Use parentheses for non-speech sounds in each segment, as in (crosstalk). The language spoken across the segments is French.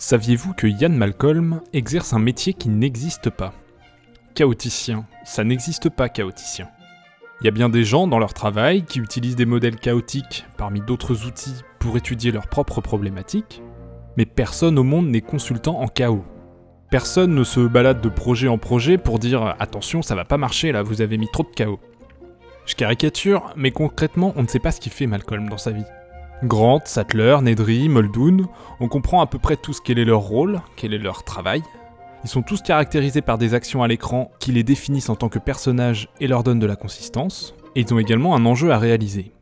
Saviez-vous que Ian Malcolm exerce un métier qui n'existe pas? Chaoticien, ça n'existe pas chaoticien. Il y a bien des gens dans leur travail qui utilisent des modèles chaotiques parmi d'autres outils pour étudier leurs propres problématiques, mais personne au monde n'est consultant en chaos. Personne ne se balade de projet en projet pour dire attention, ça va pas marcher là, vous avez mis trop de chaos. Je caricature, mais concrètement, on ne sait pas ce qu'il fait Malcolm dans sa vie. Grant, Sattler, Nedry, Muldoon, on comprend à peu près tous quel est leur rôle, quel est leur travail. Ils sont tous caractérisés par des actions à l'écran qui les définissent en tant que personnages et leur donnent de la consistance, et ils ont également un enjeu à réaliser.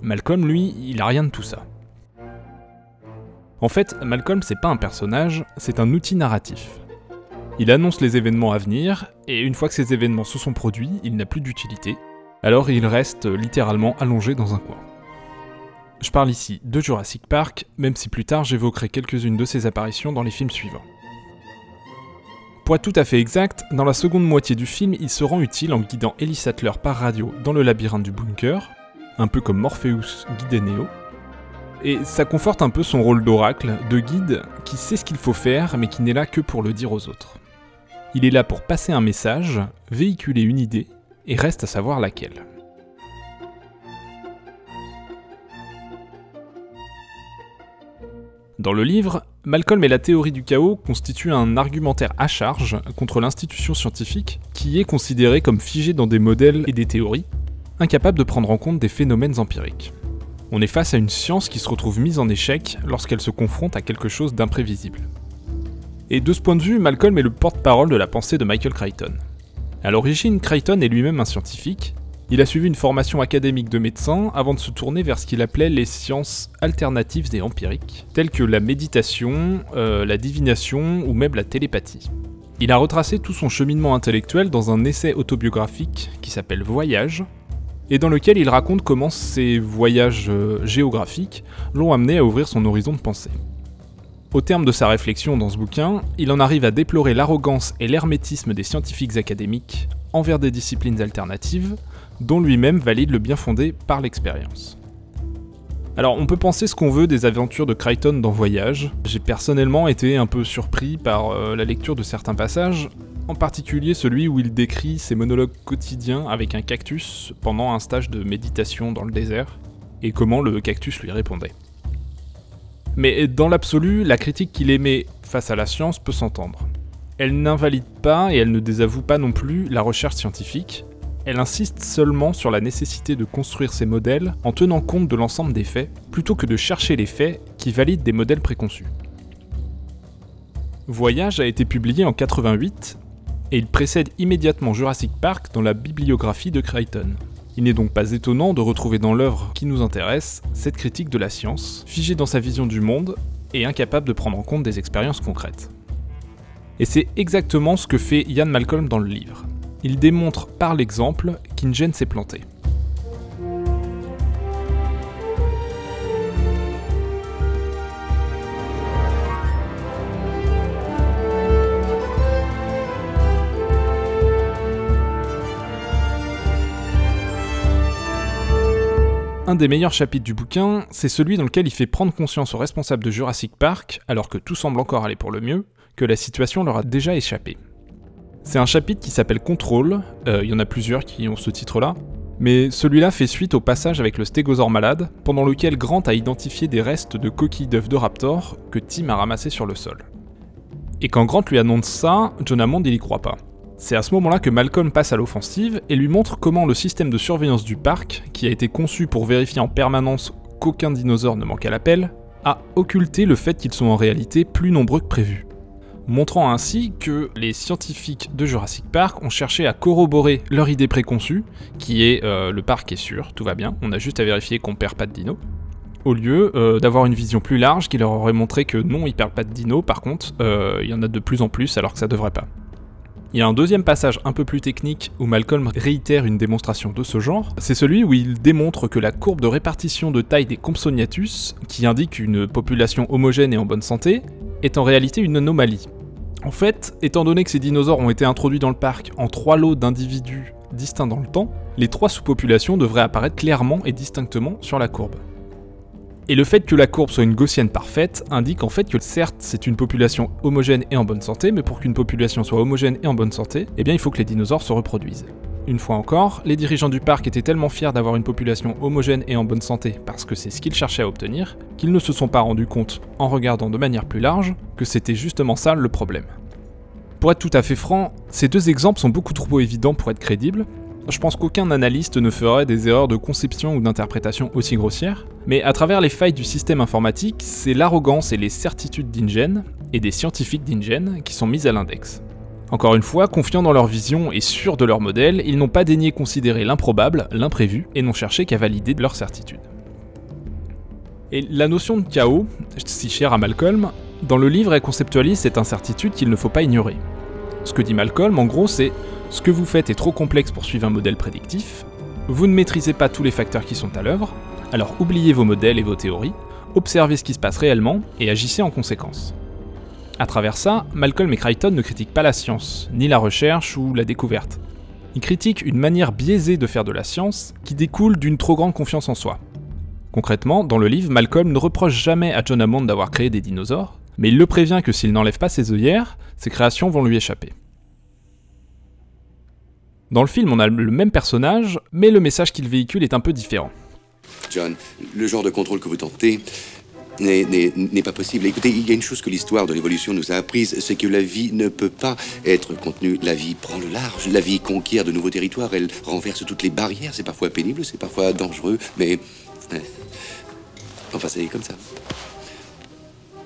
Malcolm, lui, il a rien de tout ça. En fait, Malcolm, c'est pas un personnage, c'est un outil narratif. Il annonce les événements à venir, et une fois que ces événements se sont produits, il n'a plus d'utilité, alors il reste littéralement allongé dans un coin. Je parle ici de Jurassic Park, même si plus tard j'évoquerai quelques-unes de ses apparitions dans les films suivants. Pour tout à fait exact, dans la seconde moitié du film, il se rend utile en guidant Ellie Sattler par radio dans le labyrinthe du bunker, un peu comme Morpheus guidait Neo. Et ça conforte un peu son rôle d'oracle, de guide, qui sait ce qu'il faut faire mais qui n'est là que pour le dire aux autres. Il est là pour passer un message, véhiculer une idée, et reste à savoir laquelle. Dans le livre, Malcolm et la théorie du chaos constituent un argumentaire à charge contre l'institution scientifique qui est considérée comme figée dans des modèles et des théories, incapable de prendre en compte des phénomènes empiriques. On est face à une science qui se retrouve mise en échec lorsqu'elle se confronte à quelque chose d'imprévisible. Et de ce point de vue, Malcolm est le porte-parole de la pensée de Michael Crichton. À l'origine, Crichton est lui-même un scientifique, il a suivi une formation académique de médecin avant de se tourner vers ce qu'il appelait les sciences alternatives et empiriques, telles que la méditation, euh, la divination ou même la télépathie. Il a retracé tout son cheminement intellectuel dans un essai autobiographique qui s'appelle Voyage, et dans lequel il raconte comment ses voyages euh, géographiques l'ont amené à ouvrir son horizon de pensée. Au terme de sa réflexion dans ce bouquin, il en arrive à déplorer l'arrogance et l'hermétisme des scientifiques académiques envers des disciplines alternatives, dont lui-même valide le bien fondé par l'expérience. Alors on peut penser ce qu'on veut des aventures de Crichton dans Voyage, j'ai personnellement été un peu surpris par euh, la lecture de certains passages, en particulier celui où il décrit ses monologues quotidiens avec un cactus pendant un stage de méditation dans le désert, et comment le cactus lui répondait. Mais dans l'absolu, la critique qu'il émet face à la science peut s'entendre. Elle n'invalide pas et elle ne désavoue pas non plus la recherche scientifique, elle insiste seulement sur la nécessité de construire ces modèles en tenant compte de l'ensemble des faits, plutôt que de chercher les faits qui valident des modèles préconçus. Voyage a été publié en 88 et il précède immédiatement Jurassic Park dans la bibliographie de Crichton. Il n'est donc pas étonnant de retrouver dans l'œuvre qui nous intéresse cette critique de la science, figée dans sa vision du monde et incapable de prendre en compte des expériences concrètes. Et c'est exactement ce que fait Ian Malcolm dans le livre il démontre par l'exemple qu'InGen s'est planté. Un des meilleurs chapitres du bouquin, c'est celui dans lequel il fait prendre conscience aux responsables de Jurassic Park, alors que tout semble encore aller pour le mieux, que la situation leur a déjà échappé. C'est un chapitre qui s'appelle Contrôle, euh, il y en a plusieurs qui ont ce titre-là, mais celui-là fait suite au passage avec le stégosaure malade, pendant lequel Grant a identifié des restes de coquilles d'œufs de raptor que Tim a ramassés sur le sol. Et quand Grant lui annonce ça, John Hammond il y croit pas. C'est à ce moment-là que Malcolm passe à l'offensive et lui montre comment le système de surveillance du parc, qui a été conçu pour vérifier en permanence qu'aucun dinosaure ne manque à l'appel, a occulté le fait qu'ils sont en réalité plus nombreux que prévu montrant ainsi que les scientifiques de Jurassic Park ont cherché à corroborer leur idée préconçue, qui est euh, le parc est sûr, tout va bien, on a juste à vérifier qu'on perd pas de dino, au lieu euh, d'avoir une vision plus large qui leur aurait montré que non, ils perdent pas de dino, par contre, euh, il y en a de plus en plus alors que ça devrait pas. Il y a un deuxième passage un peu plus technique où Malcolm réitère une démonstration de ce genre, c'est celui où il démontre que la courbe de répartition de taille des Compsognathus, qui indique une population homogène et en bonne santé, est en réalité une anomalie. En fait, étant donné que ces dinosaures ont été introduits dans le parc en trois lots d'individus distincts dans le temps, les trois sous-populations devraient apparaître clairement et distinctement sur la courbe. Et le fait que la courbe soit une gaussienne parfaite indique en fait que certes c'est une population homogène et en bonne santé, mais pour qu'une population soit homogène et en bonne santé, eh bien il faut que les dinosaures se reproduisent. Une fois encore, les dirigeants du parc étaient tellement fiers d'avoir une population homogène et en bonne santé, parce que c'est ce qu'ils cherchaient à obtenir, qu'ils ne se sont pas rendus compte, en regardant de manière plus large, que c'était justement ça le problème. Pour être tout à fait franc, ces deux exemples sont beaucoup trop évidents pour être crédibles. Je pense qu'aucun analyste ne ferait des erreurs de conception ou d'interprétation aussi grossières, mais à travers les failles du système informatique, c'est l'arrogance et les certitudes d'Ingen, et des scientifiques d'Ingen, qui sont mises à l'index. Encore une fois, confiants dans leur vision et sûrs de leur modèle, ils n'ont pas daigné considérer l'improbable, l'imprévu, et n'ont cherché qu'à valider leur certitude. Et la notion de chaos, si chère à Malcolm, dans le livre elle conceptualise cette incertitude qu'il ne faut pas ignorer. Ce que dit Malcolm, en gros, c'est ce que vous faites est trop complexe pour suivre un modèle prédictif, vous ne maîtrisez pas tous les facteurs qui sont à l'œuvre, alors oubliez vos modèles et vos théories, observez ce qui se passe réellement et agissez en conséquence. À travers ça, Malcolm et Crichton ne critiquent pas la science, ni la recherche ou la découverte. Ils critiquent une manière biaisée de faire de la science qui découle d'une trop grande confiance en soi. Concrètement, dans le livre, Malcolm ne reproche jamais à John Hammond d'avoir créé des dinosaures, mais il le prévient que s'il n'enlève pas ses œillères, ses créations vont lui échapper. Dans le film, on a le même personnage, mais le message qu'il véhicule est un peu différent. John, le genre de contrôle que vous tentez n'est pas possible. Écoutez, il y a une chose que l'histoire de l'évolution nous a apprise, c'est que la vie ne peut pas être contenue. La vie prend le large, la vie conquiert de nouveaux territoires, elle renverse toutes les barrières. C'est parfois pénible, c'est parfois dangereux, mais... Enfin, c'est comme ça.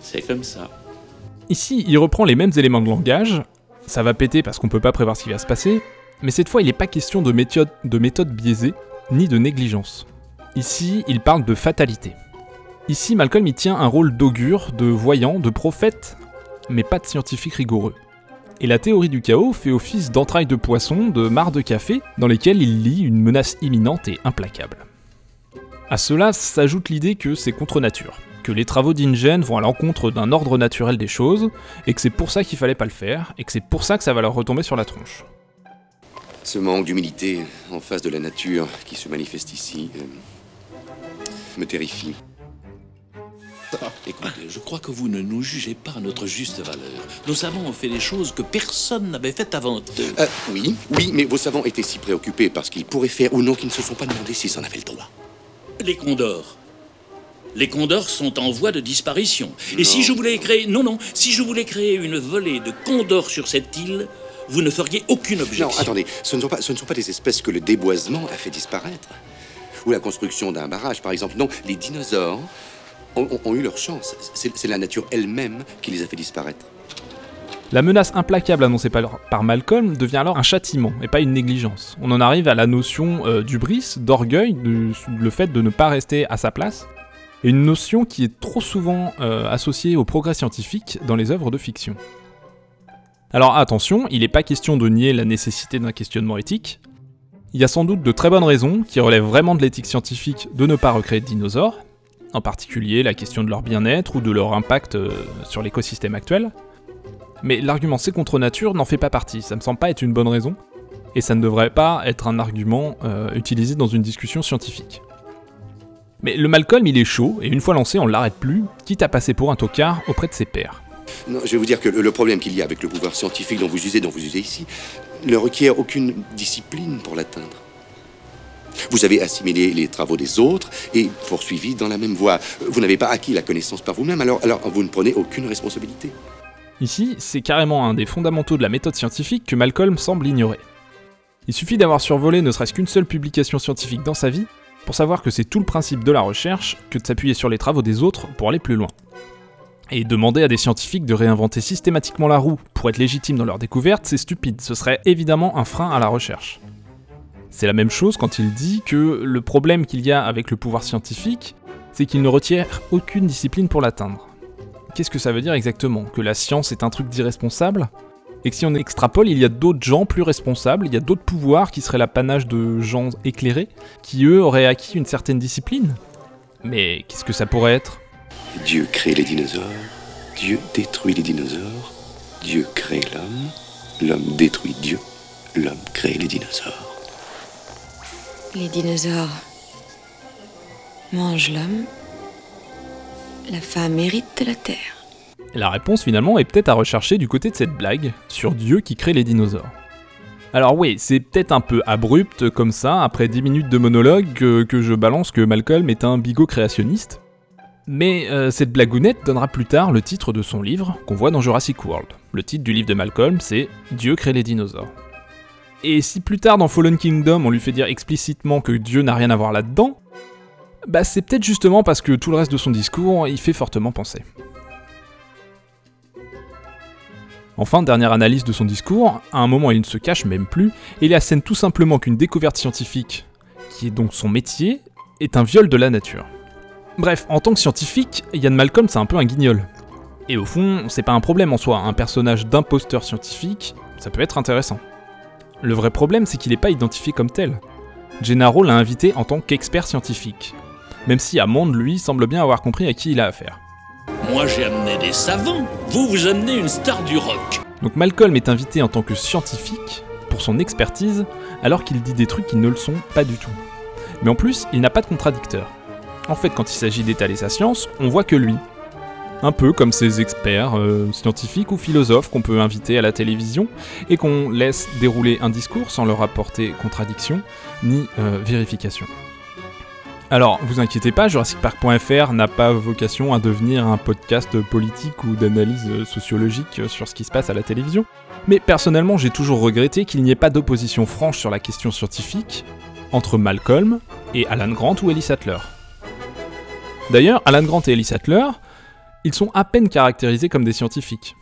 C'est comme ça. Ici, il reprend les mêmes éléments de langage. Ça va péter parce qu'on peut pas prévoir ce qui va se passer, mais cette fois, il n'est pas question de méthode, de méthode biaisée, ni de négligence. Ici, il parle de fatalité. Ici, Malcolm y tient un rôle d'augure, de voyant, de prophète, mais pas de scientifique rigoureux. Et la théorie du chaos fait office d'entrailles de poisson, de mares de café, dans lesquelles il lit une menace imminente et implacable. À cela s'ajoute l'idée que c'est contre nature, que les travaux d'Ingen vont à l'encontre d'un ordre naturel des choses, et que c'est pour ça qu'il fallait pas le faire, et que c'est pour ça que ça va leur retomber sur la tronche. Ce manque d'humilité en face de la nature qui se manifeste ici euh, me terrifie. Écoutez, je crois que vous ne nous jugez pas à notre juste valeur. Nos savants ont fait des choses que personne n'avait faites avant eux. Euh, oui, oui, mais vos savants étaient si préoccupés parce qu'ils pourraient faire ou non qu'ils ne se sont pas demandé s'ils en avaient le droit. Les condors. Les condors sont en voie de disparition. Et si je voulais créer... Non, non, si je voulais créer une volée de condors sur cette île, vous ne feriez aucune objection. Non, attendez, ce ne, sont pas, ce ne sont pas des espèces que le déboisement a fait disparaître. Ou la construction d'un barrage, par exemple. Non, les dinosaures ont, eu leur chance. C'est la nature elle-même qui les a fait disparaître. La menace implacable annoncée par, Malcolm devient alors un châtiment et pas une négligence. On en arrive à la notion euh, d'ubris, d'orgueil, le fait de ne pas rester à sa place, et une notion qui est trop souvent euh, associée au progrès scientifique dans les œuvres de fiction. Alors attention, il n'est pas question de nier la nécessité d'un questionnement éthique. Il y a sans doute de très bonnes raisons, qui relèvent vraiment de l'éthique scientifique, de ne pas recréer de dinosaures, en particulier la question de leur bien-être ou de leur impact euh, sur l'écosystème actuel. Mais l'argument c'est contre nature n'en fait pas partie, ça me semble pas être une bonne raison, et ça ne devrait pas être un argument euh, utilisé dans une discussion scientifique. Mais le Malcolm il est chaud, et une fois lancé on l'arrête plus, quitte à passer pour un tocard auprès de ses pairs. Je vais vous dire que le problème qu'il y a avec le pouvoir scientifique dont vous usez, dont vous usez ici, ne requiert aucune discipline pour l'atteindre. Vous avez assimilé les travaux des autres et poursuivi dans la même voie. Vous n'avez pas acquis la connaissance par vous-même, alors, alors vous ne prenez aucune responsabilité. Ici, c'est carrément un des fondamentaux de la méthode scientifique que Malcolm semble ignorer. Il suffit d'avoir survolé ne serait-ce qu'une seule publication scientifique dans sa vie pour savoir que c'est tout le principe de la recherche que de s'appuyer sur les travaux des autres pour aller plus loin. Et demander à des scientifiques de réinventer systématiquement la roue pour être légitimes dans leur découverte, c'est stupide, ce serait évidemment un frein à la recherche. C'est la même chose quand il dit que le problème qu'il y a avec le pouvoir scientifique, c'est qu'il ne retient aucune discipline pour l'atteindre. Qu'est-ce que ça veut dire exactement? Que la science est un truc d'irresponsable? Et que si on extrapole, il y a d'autres gens plus responsables, il y a d'autres pouvoirs qui seraient l'apanage de gens éclairés, qui eux auraient acquis une certaine discipline? Mais qu'est-ce que ça pourrait être? Dieu crée les dinosaures, Dieu détruit les dinosaures, Dieu crée l'homme, l'homme détruit Dieu, l'homme crée les dinosaures. Les dinosaures mangent l'homme La femme hérite de la terre. La réponse finalement est peut-être à rechercher du côté de cette blague sur Dieu qui crée les dinosaures. Alors oui, c'est peut-être un peu abrupt comme ça, après 10 minutes de monologue, que, je balance que Malcolm est un bigot créationniste. Mais euh, cette blagounette donnera plus tard le titre de son livre qu'on voit dans Jurassic World. Le titre du livre de Malcolm, c'est Dieu crée les dinosaures. Et si plus tard dans Fallen Kingdom on lui fait dire explicitement que Dieu n'a rien à voir là-dedans, bah c'est peut-être justement parce que tout le reste de son discours y fait fortement penser. Enfin, dernière analyse de son discours, à un moment il ne se cache même plus, et il assène tout simplement qu'une découverte scientifique, qui est donc son métier, est un viol de la nature. Bref, en tant que scientifique, Ian Malcolm c'est un peu un guignol. Et au fond, c'est pas un problème en soi, un personnage d'imposteur scientifique, ça peut être intéressant. Le vrai problème c'est qu'il n'est pas identifié comme tel. Gennaro l'a invité en tant qu'expert scientifique, même si Amond lui semble bien avoir compris à qui il a affaire. Moi j'ai amené des savants, vous vous amenez une star du rock. Donc Malcolm est invité en tant que scientifique pour son expertise, alors qu'il dit des trucs qui ne le sont pas du tout. Mais en plus, il n'a pas de contradicteur. En fait, quand il s'agit d'étaler sa science, on voit que lui. Un peu comme ces experts euh, scientifiques ou philosophes qu'on peut inviter à la télévision et qu'on laisse dérouler un discours sans leur apporter contradiction ni euh, vérification. Alors, vous inquiétez pas, JurassicPark.fr n'a pas vocation à devenir un podcast politique ou d'analyse sociologique sur ce qui se passe à la télévision. Mais personnellement, j'ai toujours regretté qu'il n'y ait pas d'opposition franche sur la question scientifique entre Malcolm et Alan Grant ou Ellis Sattler. D'ailleurs, Alan Grant et Ellis Sattler, ils sont à peine caractérisés comme des scientifiques.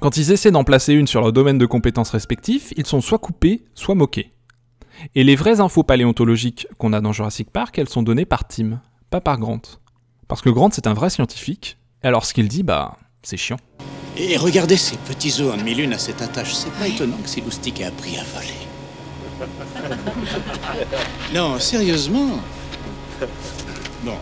Quand ils essaient d'en placer une sur leur domaine de compétences respectifs, ils sont soit coupés, soit moqués. Et les vraies infos paléontologiques qu'on a dans Jurassic Park, elles sont données par Tim, pas par Grant. Parce que Grant, c'est un vrai scientifique, et alors ce qu'il dit, bah, c'est chiant. Et regardez ces petits os en demi-lune à cette attache. C'est pas étonnant que ces loustiques aient appris à voler. (laughs) Non, sérieusement. Bon.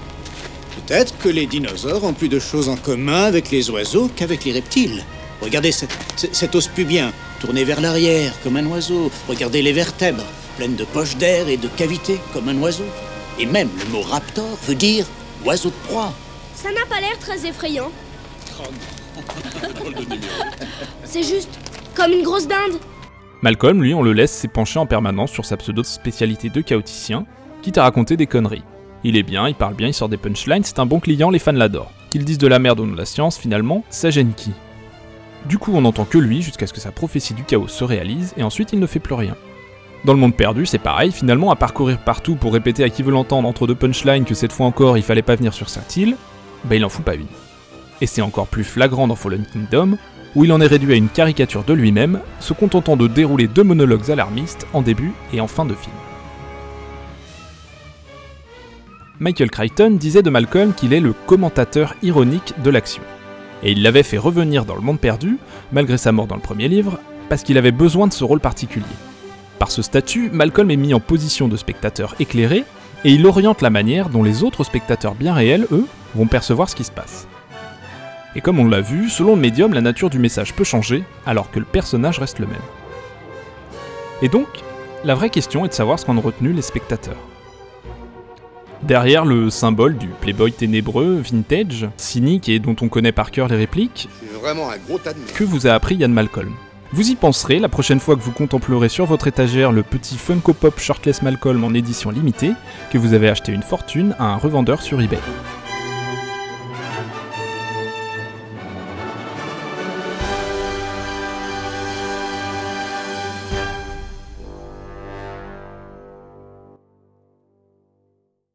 Peut-être que les dinosaures ont plus de choses en commun avec les oiseaux qu'avec les reptiles. Regardez cet, cet os pubien, tourné vers l'arrière, comme un oiseau. Regardez les vertèbres, pleines de poches d'air et de cavités, comme un oiseau. Et même le mot raptor veut dire oiseau de proie. Ça n'a pas l'air très effrayant. (laughs) C'est juste comme une grosse dinde. Malcolm, lui, on le laisse s'épancher en permanence sur sa pseudo-spécialité de chaoticien, quitte à raconter des conneries. Il est bien, il parle bien, il sort des punchlines, c'est un bon client, les fans l'adorent. Qu'ils disent de la merde ou de la science, finalement, ça gêne qui? Du coup, on n'entend que lui jusqu'à ce que sa prophétie du chaos se réalise, et ensuite il ne fait plus rien. Dans le monde perdu, c'est pareil, finalement, à parcourir partout pour répéter à qui veut l'entendre entre deux punchlines que cette fois encore il fallait pas venir sur cette île, bah il en fout pas une. Et c'est encore plus flagrant dans Fallen Kingdom, où il en est réduit à une caricature de lui-même, se contentant de dérouler deux monologues alarmistes en début et en fin de film. Michael Crichton disait de Malcolm qu'il est le commentateur ironique de l'action. Et il l'avait fait revenir dans le monde perdu, malgré sa mort dans le premier livre, parce qu'il avait besoin de ce rôle particulier. Par ce statut, Malcolm est mis en position de spectateur éclairé, et il oriente la manière dont les autres spectateurs bien réels, eux, vont percevoir ce qui se passe. Et comme on l'a vu, selon le médium, la nature du message peut changer, alors que le personnage reste le même. Et donc, la vraie question est de savoir ce qu'en ont retenu les spectateurs. Derrière le symbole du playboy ténébreux, vintage, cynique et dont on connaît par cœur les répliques, C'est vraiment un gros tas de merde. que vous a appris Yann Malcolm Vous y penserez la prochaine fois que vous contemplerez sur votre étagère le petit Funko Pop Shirtless Malcolm en édition limitée que vous avez acheté une fortune à un revendeur sur eBay.